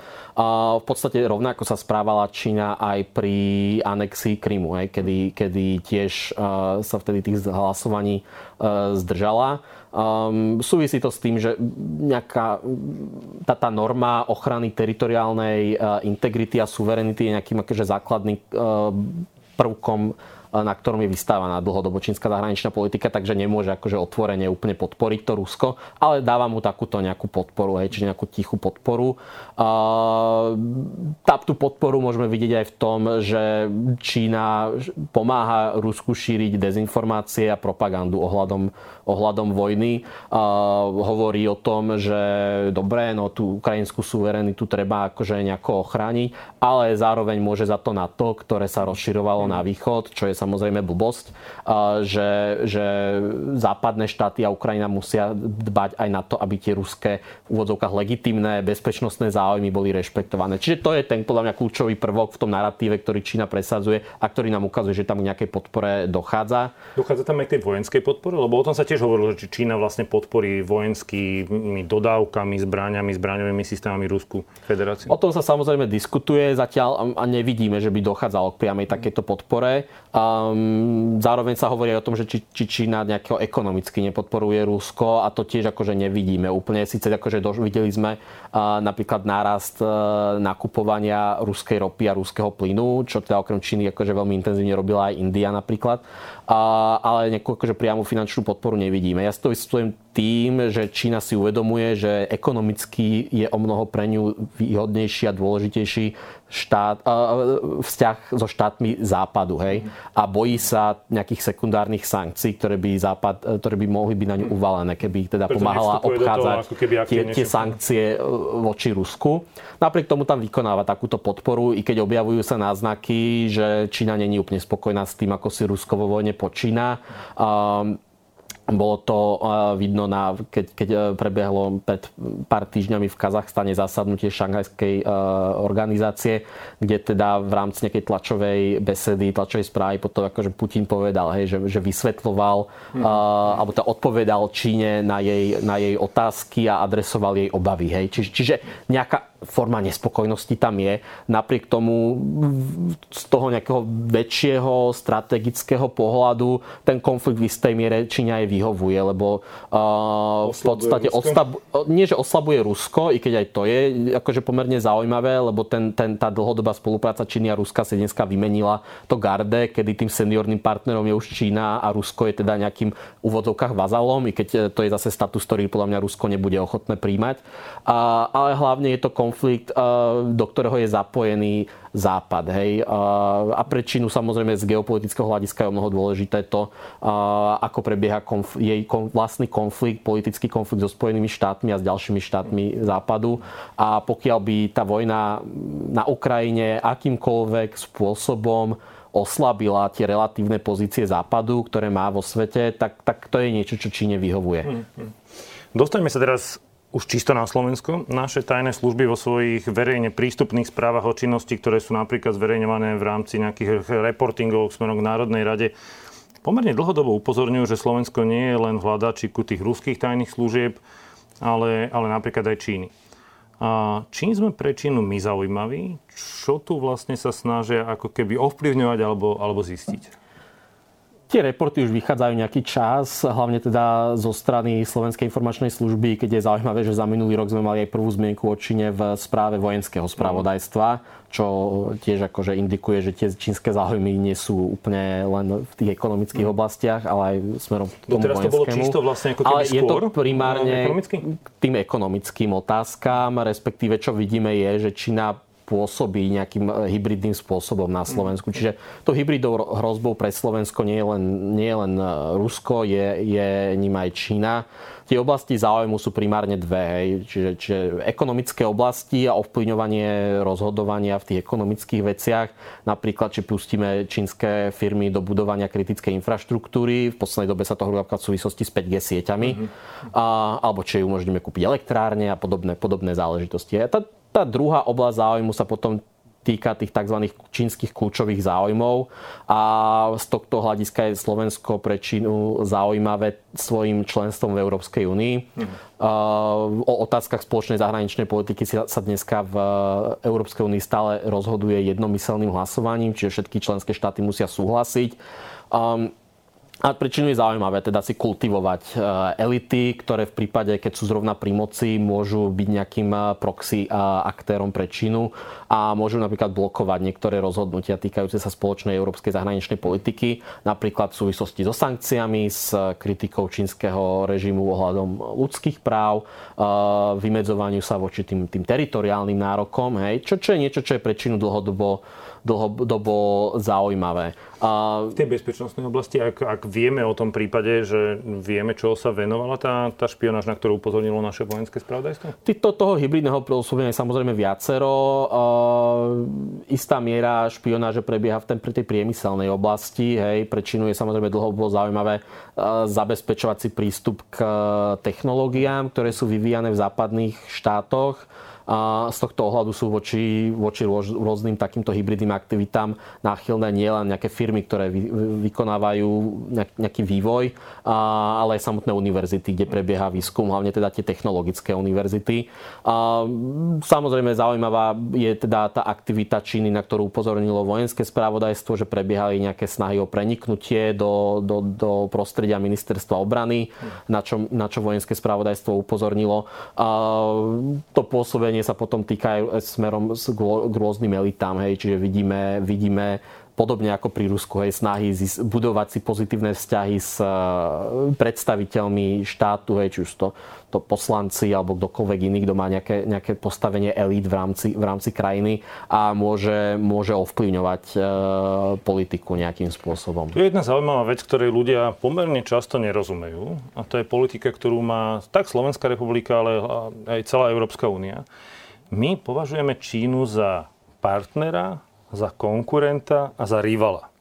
V podstate rovnako sa správala Čína aj pri anexii Krymu, hej, kedy, kedy tiež sa vtedy tých hlasovaní zdržala. Um, súvisí to s tým, že nejaká tá, tá norma ochrany teritoriálnej uh, integrity a suverenity je nejakým akože základným uh, prvkom na ktorom je vystávaná dlhodobo čínska zahraničná politika, takže nemôže akože otvorene úplne podporiť to Rusko, ale dáva mu takúto nejakú podporu, hej, čiže nejakú tichú podporu. Tá tú podporu môžeme vidieť aj v tom, že Čína pomáha Rusku šíriť dezinformácie a propagandu ohľadom, ohľadom vojny. Hovorí o tom, že dobre, no tú ukrajinskú suverenitu treba akože nejako ochrániť, ale zároveň môže za to NATO, ktoré sa rozširovalo na východ, čo je samozrejme blbosť, že, že západné štáty a Ukrajina musia dbať aj na to, aby tie ruské v úvodzovkách legitimné bezpečnostné záujmy boli rešpektované. Čiže to je ten podľa mňa kľúčový prvok v tom narratíve, ktorý Čína presadzuje a ktorý nám ukazuje, že tam k nejakej podpore dochádza. Dochádza tam aj k tej vojenskej podpore? Lebo o tom sa tiež hovorilo, že Čína vlastne podporí vojenskými dodávkami, zbraniami, zbraňovými systémami Rusku federáciu. O tom sa samozrejme diskutuje zatiaľ a nevidíme, že by dochádzalo k priamej takéto podpore. Um, zároveň sa hovorí o tom, že či, či Čína nejakého ekonomicky nepodporuje Rusko a to tiež akože nevidíme úplne. Sice akože do, videli sme uh, napríklad nárast uh, nakupovania ruskej ropy a ruského plynu, čo teda okrem Číny akože veľmi intenzívne robila aj India napríklad ale nejakú akože priamu finančnú podporu nevidíme. Ja si to vysvetľujem tým, že Čína si uvedomuje, že ekonomicky je o mnoho pre ňu výhodnejší a dôležitejší štát, vzťah so štátmi západu. Hej? A bojí sa nejakých sekundárnych sankcií, ktoré by, západ, ktoré by mohli byť na ňu uvalené, keby teda Preto pomáhala obchádzať toho, keby tie, tie sankcie e, voči Rusku. Napriek tomu tam vykonáva takúto podporu, i keď objavujú sa náznaky, že Čína není úplne spokojná s tým, ako si Rusko vo vojne počína. Um, bolo to vidno, na, keď, keď e, prebiehlo pred pár týždňami v Kazachstane zasadnutie šanghajskej e, organizácie, kde teda v rámci nejakej tlačovej besedy, tlačovej správy potom akože Putin povedal, hej, že, že vysvetloval uh, alebo to odpovedal Číne na jej, na jej otázky a adresoval jej obavy. Hej. Čiže, čiže nejaká forma nespokojnosti tam je. Napriek tomu z toho nejakého väčšieho strategického pohľadu ten konflikt v istej miere Číňa aj vyhovuje, lebo uh, v podstate oslab, nie, že oslabuje Rusko, i keď aj to je akože pomerne zaujímavé, lebo ten, ten, tá dlhodobá spolupráca Číny a Ruska sa dneska vymenila to garde, kedy tým seniorným partnerom je už Čína a Rusko je teda nejakým úvodzovkách vazalom, i keď to je zase status, ktorý podľa mňa Rusko nebude ochotné príjmať. A, ale hlavne je to konflikt konflikt, do ktorého je zapojený Západ. Hej. A pre Čínu samozrejme z geopolitického hľadiska je mnoho dôležité to, ako prebieha konf- jej vlastný konflikt, politický konflikt so Spojenými štátmi a s ďalšími štátmi Západu. A pokiaľ by tá vojna na Ukrajine akýmkoľvek spôsobom oslabila tie relatívne pozície Západu, ktoré má vo svete, tak, tak to je niečo, čo Číne vyhovuje. Hmm, hmm. Dostaňme sa teraz už čisto na Slovensku. Naše tajné služby vo svojich verejne prístupných správach o činnosti, ktoré sú napríklad zverejňované v rámci nejakých reportingov smerom k Národnej rade, pomerne dlhodobo upozorňujú, že Slovensko nie je len v hľadačiku tých ruských tajných služieb, ale, ale napríklad aj Číny. A čím sme pre Čínu my zaujímaví? Čo tu vlastne sa snažia ako keby ovplyvňovať alebo, alebo zistiť? Tie reporty už vychádzajú nejaký čas, hlavne teda zo strany Slovenskej informačnej služby, keď je zaujímavé, že za minulý rok sme mali aj prvú zmienku o Číne v správe vojenského spravodajstva, čo tiež akože indikuje, že tie čínske záujmy nie sú úplne len v tých ekonomických mm. oblastiach, ale aj smerom k tomu Teraz vojenskému. to bolo čisto vlastne ako ale skôr, je to primárne k tým ekonomickým otázkam, respektíve čo vidíme je, že Čína pôsobí nejakým hybridným spôsobom na Slovensku. Čiže to hybridou hrozbou pre Slovensko nie je len, nie je len Rusko, je, je ním aj Čína tie oblasti záujmu sú primárne dve. Hej. Čiže, čiže ekonomické oblasti a ovplyvňovanie rozhodovania v tých ekonomických veciach. Napríklad, či pustíme čínske firmy do budovania kritickej infraštruktúry. V poslednej dobe sa to hovorí v súvislosti s 5G sieťami. Mm-hmm. A, alebo či umožníme kúpiť elektrárne a podobné, podobné záležitosti. A tá, tá druhá oblasť záujmu sa potom týka tých tzv. čínskych kľúčových záujmov a z tohto hľadiska je Slovensko pre Čínu zaujímavé svojim členstvom v Európskej únii. Mhm. O otázkach spoločnej zahraničnej politiky sa dneska v Európskej únii stále rozhoduje jednomyselným hlasovaním, čiže všetky členské štáty musia súhlasiť. Um, a prečo je zaujímavé teda si kultivovať e, elity, ktoré v prípade, keď sú zrovna pri moci, môžu byť nejakým e, proxy e, aktérom pre Čínu a môžu napríklad blokovať niektoré rozhodnutia týkajúce sa spoločnej európskej zahraničnej politiky, napríklad v súvislosti so sankciami, s kritikou čínskeho režimu ohľadom ľudských práv, vymedzovaniu sa voči tým, tým teritoriálnym nárokom, hej, čo, čo je niečo, čo je pre Čínu dlhodobo dlhodobo zaujímavé. A... V tej bezpečnostnej oblasti, ak, ak vieme o tom prípade, že vieme, čo sa venovala tá, tá špionáž, na ktorú upozornilo naše vojenské spravodajstvo? To, toho hybridného pôsobenia je samozrejme viacero. Uh, istá miera špionáže prebieha v tej, tej priemyselnej oblasti. Hej. Pre Čínu je samozrejme dlho bolo zaujímavé uh, zabezpečovať si prístup k technológiám, ktoré sú vyvíjane v západných štátoch a z tohto ohľadu sú voči, voči rôznym takýmto hybridným aktivitám náchylné nielen nejaké firmy, ktoré vy, vykonávajú nejaký vývoj, ale aj samotné univerzity, kde prebieha výskum, hlavne teda tie technologické univerzity. A samozrejme zaujímavá je teda tá aktivita Číny, na ktorú upozornilo vojenské správodajstvo, že prebiehali nejaké snahy o preniknutie do, do, do prostredia ministerstva obrany, na čo, na čo vojenské správodajstvo upozornilo. A to pôsobenie nastavenie sa potom týka aj smerom k rôznym elitám, hej, čiže vidíme, vidíme podobne ako pri Rusku, hej, snahy budovať si pozitívne vzťahy s e, predstaviteľmi štátu, hej, či už to, to poslanci alebo kdokoľvek iný, kto má nejaké, nejaké postavenie elít v rámci, v rámci krajiny a môže, môže ovplyvňovať e, politiku nejakým spôsobom. Tu je jedna zaujímavá vec, ktorej ľudia pomerne často nerozumejú a to je politika, ktorú má tak Slovenská republika, ale aj celá Európska únia. My považujeme Čínu za partnera za konkurenta a za rivala.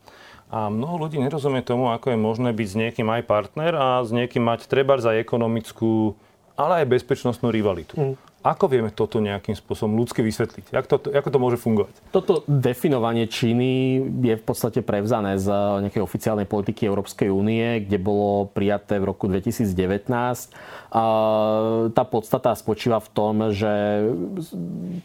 A mnoho ľudí nerozumie tomu, ako je možné byť s niekým aj partner a s niekým mať treba za ekonomickú, ale aj bezpečnostnú rivalitu. Mm. Ako vieme toto nejakým spôsobom ľudsky vysvetliť? Jak to, ako to môže fungovať? Toto definovanie Číny je v podstate prevzané z nejakej oficiálnej politiky Európskej únie, kde bolo prijaté v roku 2019 tá podstata spočíva v tom, že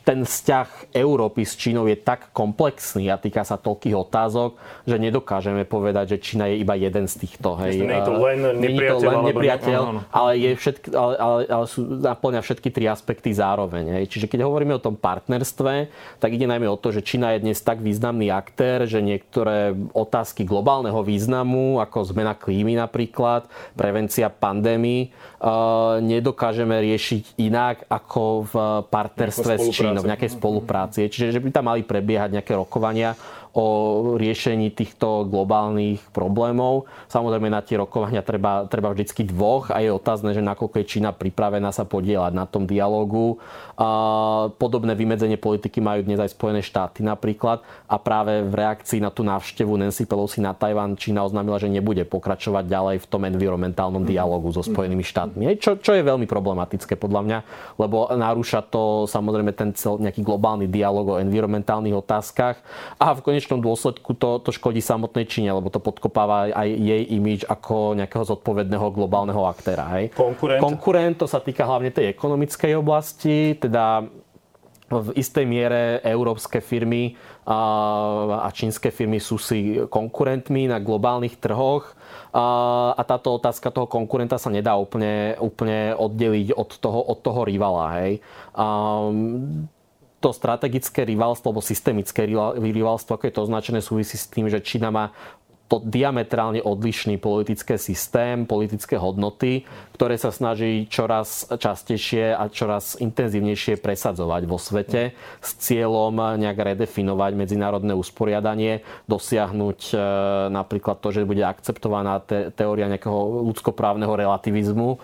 ten vzťah Európy s Čínou je tak komplexný a týka sa toľkých otázok, že nedokážeme povedať, že Čína je iba jeden z týchto. Hej. Nie je to len nepriateľ, to len nepriateľ ale, ale, je všetky, ale, ale, ale sú, naplňa všetky tri aspekty zároveň. Hej. Čiže keď hovoríme o tom partnerstve, tak ide najmä o to, že Čína je dnes tak významný aktér, že niektoré otázky globálneho významu, ako zmena klímy napríklad, prevencia pandémii, nedokážeme riešiť inak ako v partnerstve s Čínou, v nejakej spolupráci. Čiže že by tam mali prebiehať nejaké rokovania o riešení týchto globálnych problémov. Samozrejme na tie rokovania treba, treba vždycky dvoch a je otázne, že nakoľko je Čína pripravená sa podielať na tom dialogu. Podobné vymedzenie politiky majú dnes aj Spojené štáty napríklad a práve v reakcii na tú návštevu Nancy Pelosi na Tajván Čína oznámila, že nebude pokračovať ďalej v tom environmentálnom mhm. dialogu so Spojenými štátmi. Čo, čo je veľmi problematické podľa mňa, lebo narúša to samozrejme ten cel, nejaký globálny dialog o environmentálnych otázkach a v konečnom konečnom dôsledku to, to škodí samotnej Číne, lebo to podkopáva aj jej imič ako nejakého zodpovedného globálneho aktéra. Hej. Konkurent. Konkurent, to sa týka hlavne tej ekonomickej oblasti, teda v istej miere európske firmy a, čínske firmy sú si konkurentmi na globálnych trhoch a, a táto otázka toho konkurenta sa nedá úplne, úplne oddeliť od toho, od toho rivala. Hej. To strategické rivalstvo alebo systemické rivalstvo, ako je to označené, súvisí s tým, že Čína má to diametrálne odlišný politický systém, politické hodnoty, ktoré sa snaží čoraz častejšie a čoraz intenzívnejšie presadzovať vo svete s cieľom nejak redefinovať medzinárodné usporiadanie, dosiahnuť e, napríklad to, že bude akceptovaná te- teória nejakého ľudskoprávneho relativizmu, e,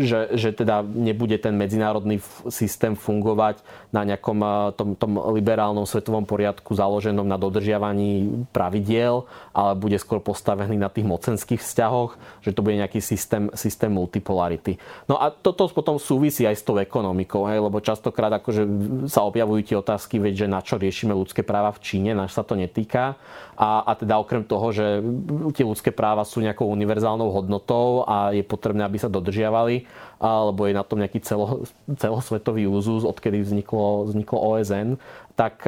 že, že teda nebude ten medzinárodný systém fungovať na nejakom e, tom, tom liberálnom svetovom poriadku založenom na dodržiavaní pravidiel, ale bude skôr postavený na tých mocenských vzťahoch, že to bude nejaký systém, systém multipolarity. No a toto potom súvisí aj s tou ekonomikou, hej, lebo častokrát akože sa objavujú tie otázky, veď, že na čo riešime ľudské práva v Číne, náš sa to netýka. A, a teda okrem toho, že tie ľudské práva sú nejakou univerzálnou hodnotou a je potrebné, aby sa dodržiavali, alebo je na tom nejaký celo, celosvetový úzus, odkedy vzniklo, vzniklo OSN, tak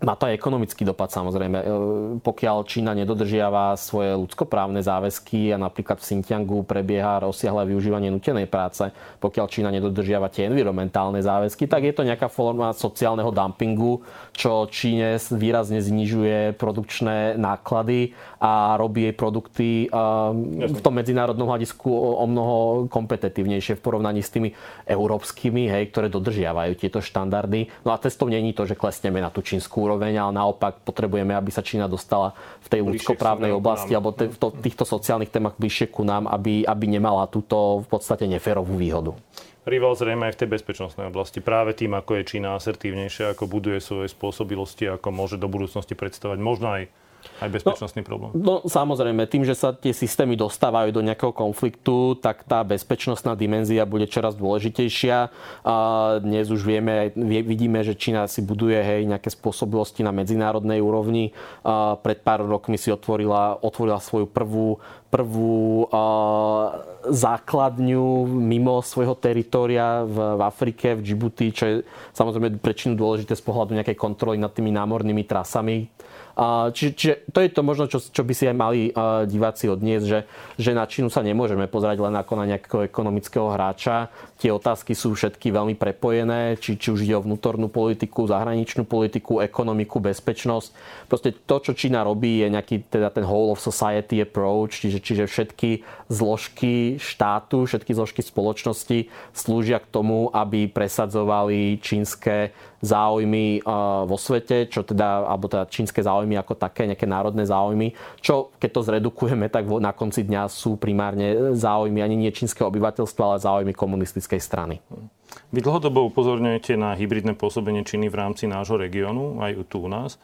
má to aj ekonomický dopad samozrejme. E, pokiaľ Čína nedodržiava svoje ľudskoprávne záväzky a napríklad v Xinjiangu prebieha rozsiahle využívanie nutenej práce, pokiaľ Čína nedodržiava tie environmentálne záväzky, tak je to nejaká forma sociálneho dumpingu, čo Číne výrazne znižuje produkčné náklady a robí jej produkty v tom medzinárodnom hľadisku o mnoho kompetitívnejšie v porovnaní s tými európskymi, hej, ktoré dodržiavajú tieto štandardy. No a cestou není to, že klesneme na tú čínsku úroveň, ale naopak potrebujeme, aby sa Čína dostala v tej ľudskoprávnej oblasti alebo v týchto sociálnych témach bližšie ku nám, aby, aby nemala túto v podstate neférovú výhodu rival zrejme aj v tej bezpečnostnej oblasti. Práve tým, ako je Čína asertívnejšia, ako buduje svoje spôsobilosti, ako môže do budúcnosti predstavať možno aj aj bezpečnostný no, problém. No samozrejme, tým, že sa tie systémy dostávajú do nejakého konfliktu, tak tá bezpečnostná dimenzia bude čoraz dôležitejšia. A dnes už vieme, vidíme, že Čína si buduje hej, nejaké spôsobilosti na medzinárodnej úrovni. A pred pár rokmi si otvorila, otvorila svoju prvú prvú uh, základňu mimo svojho teritória v, v Afrike, v Djibouti, čo je samozrejme prečinu dôležité z pohľadu nejakej kontroly nad tými námornými trasami Čiže, čiže to je to možno, čo, čo by si aj mali diváci odniesť, že, že na Čínu sa nemôžeme pozerať len ako na nejakého ekonomického hráča. Tie otázky sú všetky veľmi prepojené, či, či už ide o vnútornú politiku, zahraničnú politiku, ekonomiku, bezpečnosť. Proste to, čo Čína robí, je nejaký teda ten whole of society approach, čiže, čiže všetky zložky štátu, všetky zložky spoločnosti slúžia k tomu, aby presadzovali čínske záujmy vo svete, čo teda, alebo teda čínske záujmy ako také, nejaké národné záujmy, čo keď to zredukujeme, tak na konci dňa sú primárne záujmy ani nie čínskeho obyvateľstva, ale záujmy komunistickej strany. Vy dlhodobo upozorňujete na hybridné pôsobenie Číny v rámci nášho regiónu, aj tu u nás.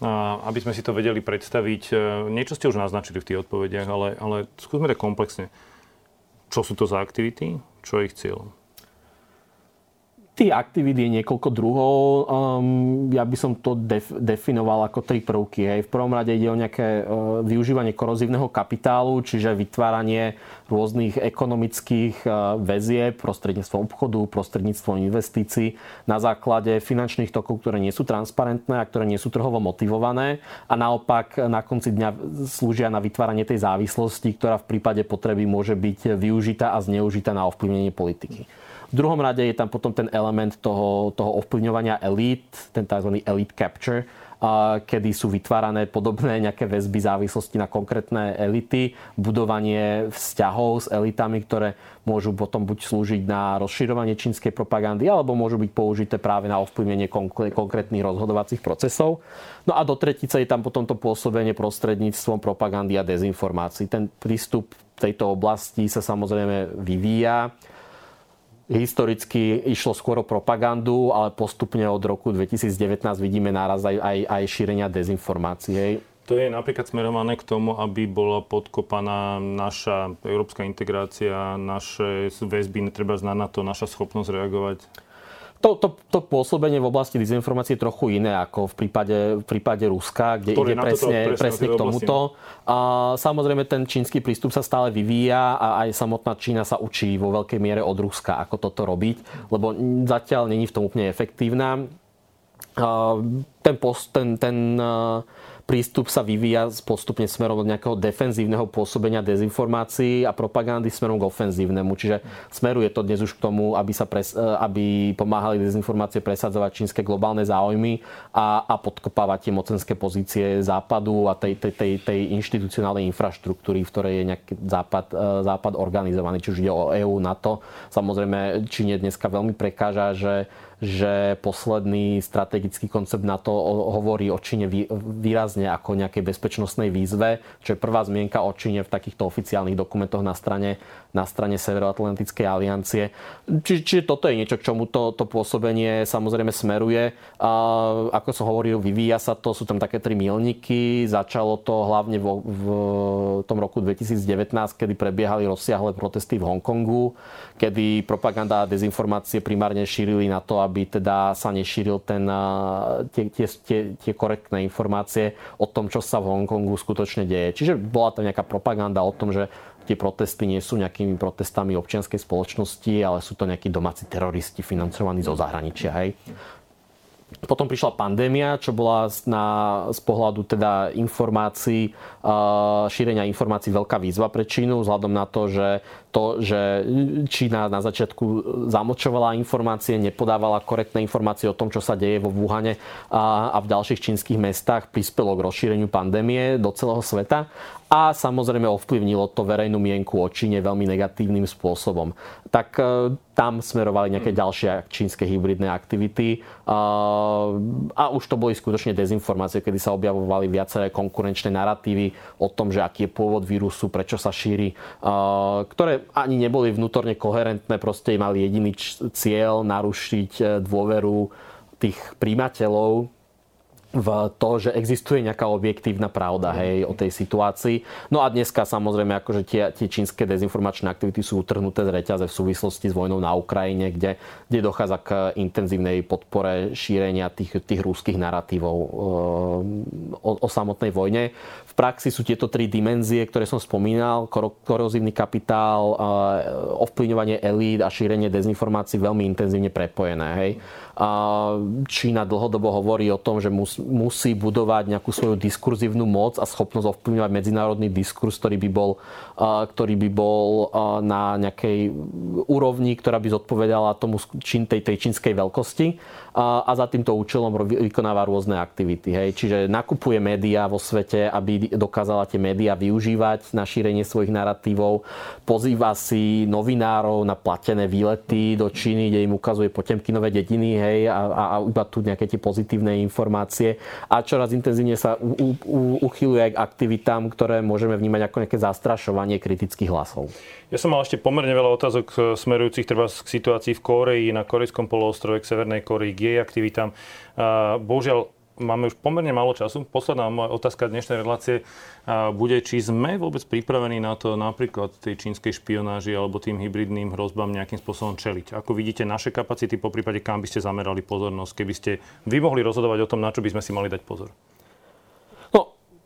A aby sme si to vedeli predstaviť, e, niečo ste už naznačili v tých odpovediach, ale, ale skúsme to komplexne. Čo sú to za aktivity? Čo je ich cieľom? Tých aktivít je niekoľko druhov. Um, ja by som to def- definoval ako tri prvky. Hej. V prvom rade ide o nejaké uh, využívanie korozívneho kapitálu, čiže vytváranie rôznych ekonomických uh, väzie prostredníctvom obchodu, prostredníctvom investícií na základe finančných tokov, ktoré nie sú transparentné a ktoré nie sú trhovo motivované a naopak na konci dňa slúžia na vytváranie tej závislosti, ktorá v prípade potreby môže byť využitá a zneužitá na ovplyvnenie politiky. V druhom rade je tam potom ten element toho, toho ovplyvňovania elít, ten tzv. elite capture, kedy sú vytvárané podobné nejaké väzby závislosti na konkrétne elity, budovanie vzťahov s elitami, ktoré môžu potom buď slúžiť na rozširovanie čínskej propagandy, alebo môžu byť použité práve na ovplyvnenie konkrétnych rozhodovacích procesov. No a do tretice je tam potom to pôsobenie prostredníctvom propagandy a dezinformácií. Ten prístup tejto oblasti sa samozrejme vyvíja Historicky išlo skôr o propagandu, ale postupne od roku 2019 vidíme náraz aj, aj, aj šírenia dezinformácií. To je napríklad smerované k tomu, aby bola podkopaná naša európska integrácia, naše väzby, treba na to, naša schopnosť reagovať to, to, to pôsobenie v oblasti dezinformácie je trochu iné ako v prípade, v prípade Ruska, kde Ktorý ide presne, presne, presne k tomuto. A samozrejme ten čínsky prístup sa stále vyvíja a aj samotná Čína sa učí vo veľkej miere od Ruska, ako toto robiť, lebo zatiaľ není v tom úplne efektívna. Ten, post, ten, ten prístup sa vyvíja postupne smerom od nejakého defenzívneho pôsobenia dezinformácií a propagandy smerom k ofenzívnemu. Čiže smeruje to dnes už k tomu, aby, sa pres, aby pomáhali dezinformácie presadzovať čínske globálne záujmy a, a podkopávať tie mocenské pozície západu a tej, tej, tej, tej inštitucionálnej infraštruktúry, v ktorej je nejaký západ, západ organizovaný, či už ide o EÚ, NATO. Samozrejme, Číne dneska veľmi prekáža, že že posledný strategický koncept na to hovorí o Číne výrazne ako nejakej bezpečnostnej výzve, čo je prvá zmienka o Číne v takýchto oficiálnych dokumentoch na strane, na strane Severoatlantickej aliancie. Či, čiže toto je niečo, k čomu to, to pôsobenie samozrejme smeruje. A, ako som hovoril, vyvíja sa to, sú tam také tri milníky. Začalo to hlavne vo, v tom roku 2019, kedy prebiehali rozsiahle protesty v Hongkongu, kedy propaganda a dezinformácie primárne šírili na to, aby teda sa nešíril ten, tie, tie, tie, tie korektné informácie o tom, čo sa v Hongkongu skutočne deje. Čiže bola to nejaká propaganda o tom, že tie protesty nie sú nejakými protestami občianskej spoločnosti, ale sú to nejakí domáci teroristi financovaní zo zahraničia. Hej. Potom prišla pandémia, čo bola na, z pohľadu teda informácií, šírenia informácií veľká výzva pre Čínu, vzhľadom na to, že to, že Čína na začiatku zamočovala informácie, nepodávala korektné informácie o tom, čo sa deje vo Wuhane a, v ďalších čínskych mestách, prispelo k rozšíreniu pandémie do celého sveta a samozrejme ovplyvnilo to verejnú mienku o Číne veľmi negatívnym spôsobom. Tak e, tam smerovali nejaké ďalšie čínske hybridné aktivity a už to boli skutočne dezinformácie, kedy sa objavovali viaceré konkurenčné narratívy o tom, že aký je pôvod vírusu, prečo sa šíri, ktoré ani neboli vnútorne koherentné, proste mali jediný cieľ narušiť e, dôveru tých príjimateľov v to, že existuje nejaká objektívna pravda hej, o tej situácii. No a dneska samozrejme akože tie, tie čínske dezinformačné aktivity sú utrhnuté z reťaze v súvislosti s vojnou na Ukrajine, kde, kde dochádza k intenzívnej podpore šírenia tých, tých rúských narratívov e, o, o samotnej vojne. V praxi sú tieto tri dimenzie, ktoré som spomínal, korozívny kapitál, e, ovplyvňovanie elít a šírenie dezinformácií veľmi intenzívne prepojené. Hej. Čína dlhodobo hovorí o tom, že musí budovať nejakú svoju diskurzívnu moc a schopnosť ovplyvňovať medzinárodný diskurs, ktorý by bol, ktorý by bol na nejakej úrovni, ktorá by zodpovedala tomu tej, tej čínskej veľkosti a, za týmto účelom vykonáva rôzne aktivity. Hej. Čiže nakupuje médiá vo svete, aby dokázala tie médiá využívať na šírenie svojich narratívov, pozýva si novinárov na platené výlety do Číny, kde im ukazuje potemkinové dediny, hej, a, a, a iba tu nejaké tie pozitívne informácie. A čoraz intenzívne sa u, u, uchyluje aj k aktivitám, ktoré môžeme vnímať ako nejaké zastrašovanie kritických hlasov. Ja som mal ešte pomerne veľa otázok eh, smerujúcich treba k situácii v Koreji, na Korejskom poloostrove, k Severnej Koreji, k jej aktivitám. Bohužiaľ, máme už pomerne málo času. Posledná moja otázka dnešnej relácie bude, či sme vôbec pripravení na to napríklad tej čínskej špionáži alebo tým hybridným hrozbám nejakým spôsobom čeliť. Ako vidíte naše kapacity, po prípade kam by ste zamerali pozornosť, keby ste vy mohli rozhodovať o tom, na čo by sme si mali dať pozor?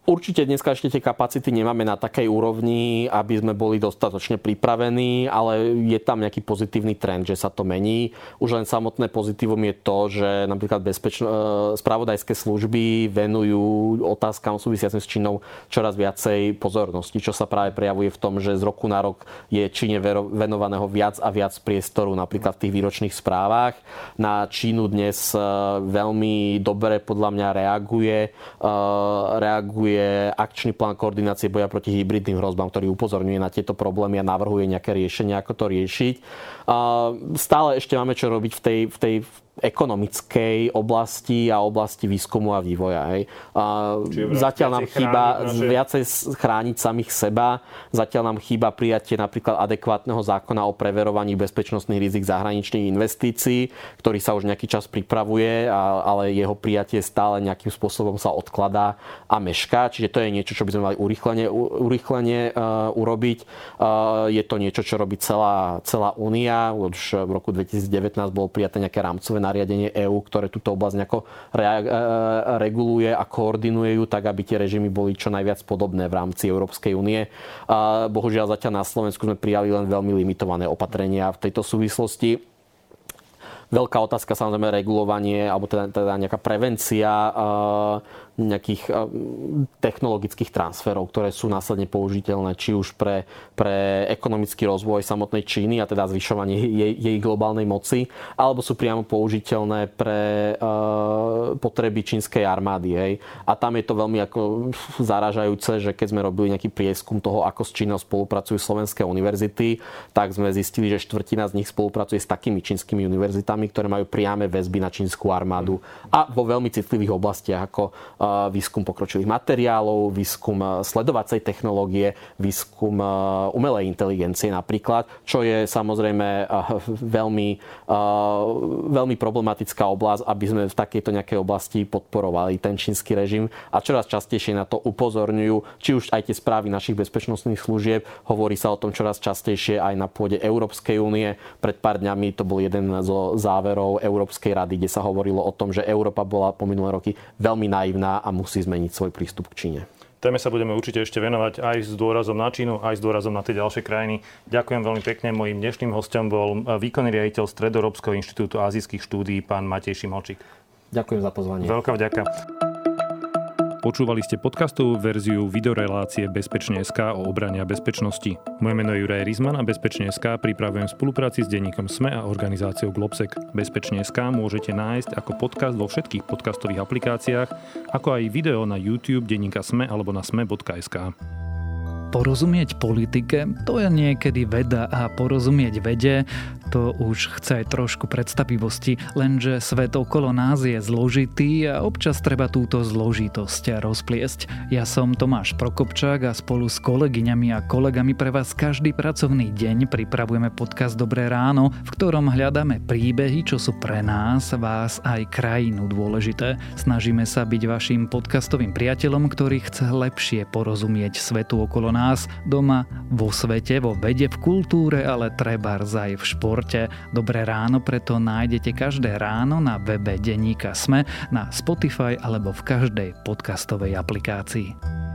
Určite dneska ešte tie kapacity nemáme na takej úrovni, aby sme boli dostatočne pripravení, ale je tam nejaký pozitívny trend, že sa to mení. Už len samotné pozitívum je to, že napríklad bezpečno- e, spravodajské služby venujú otázkam súvisiacim s Čínou čoraz viacej pozornosti, čo sa práve prejavuje v tom, že z roku na rok je Číne venovaného viac a viac priestoru napríklad v tých výročných správach. Na Čínu dnes e, veľmi dobre podľa mňa reaguje, e, reaguje je akčný plán koordinácie boja proti hybridným hrozbám, ktorý upozorňuje na tieto problémy a navrhuje nejaké riešenia, ako to riešiť. Stále ešte máme čo robiť v tej, v tej ekonomickej oblasti a oblasti výskumu a vývoja. Hej. A zatiaľ nám chýba naše... viacej chrániť samých seba, zatiaľ nám chýba prijatie napríklad adekvátneho zákona o preverovaní bezpečnostných rizik zahraničných investícií, ktorý sa už nejaký čas pripravuje, ale jeho prijatie stále nejakým spôsobom sa odkladá a mešká. Čiže to je niečo, čo by sme mali urýchlenie, urýchlenie uh, urobiť. Uh, je to niečo, čo robí celá, celá únia. Už v roku 2019 bolo prijaté nejaké rámcové nariadenie EÚ, ktoré túto oblasť nejako re- e, reguluje a koordinuje ju tak, aby tie režimy boli čo najviac podobné v rámci Európskej únie. A bohužiaľ zatiaľ na Slovensku sme prijali len veľmi limitované opatrenia v tejto súvislosti. Veľká otázka samozrejme regulovanie alebo teda, teda nejaká prevencia nejakých technologických transferov, ktoré sú následne použiteľné či už pre, pre ekonomický rozvoj samotnej Číny a teda zvyšovanie jej, jej globálnej moci, alebo sú priamo použiteľné pre uh, potreby čínskej armády. Hej. A tam je to veľmi ako zaražajúce, že keď sme robili nejaký prieskum toho, ako s Čínou spolupracujú slovenské univerzity, tak sme zistili, že štvrtina z nich spolupracuje s takými čínskymi univerzitami, ktoré majú priame väzby na čínsku armádu a vo veľmi citlivých oblastiach ako uh, výskum pokročilých materiálov, výskum uh, sledovacej technológie, výskum uh, umelej inteligencie napríklad, čo je samozrejme veľmi, veľmi problematická oblasť, aby sme v takejto nejakej oblasti podporovali ten čínsky režim a čoraz častejšie na to upozorňujú, či už aj tie správy našich bezpečnostných služieb, hovorí sa o tom čoraz častejšie aj na pôde Európskej únie. Pred pár dňami to bol jeden zo záverov Európskej rady, kde sa hovorilo o tom, že Európa bola po minulé roky veľmi naivná a musí zmeniť svoj prístup k Číne. Téme sa budeme určite ešte venovať aj s dôrazom na Čínu, aj s dôrazom na tie ďalšie krajiny. Ďakujem veľmi pekne. Mojím dnešným hostom bol výkonný riaditeľ Stredoeurópskeho inštitútu azijských štúdií, pán Matej Šimolčík. Ďakujem za pozvanie. Veľká vďaka. Počúvali ste podcastovú verziu videorelácie Bezpečne.sk o obrane bezpečnosti. Moje meno je Juraj Rizman a Bezpečne.sk pripravujem v spolupráci s denníkom SME a organizáciou Globsec. Bezpečne.sk môžete nájsť ako podcast vo všetkých podcastových aplikáciách, ako aj video na YouTube denníka SME alebo na sme.sk. Porozumieť politike, to je niekedy veda a porozumieť vede, to už chce aj trošku predstavivosti, lenže svet okolo nás je zložitý a občas treba túto zložitosť rozpliesť. Ja som Tomáš Prokopčák a spolu s kolegyňami a kolegami pre vás každý pracovný deň pripravujeme podcast Dobré ráno, v ktorom hľadáme príbehy, čo sú pre nás, vás aj krajinu dôležité. Snažíme sa byť vašim podcastovým priateľom, ktorý chce lepšie porozumieť svetu okolo nás, doma, vo svete, vo vede, v kultúre, ale treba aj v športe športe. Dobré ráno preto nájdete každé ráno na webe Deníka Sme, na Spotify alebo v každej podcastovej aplikácii.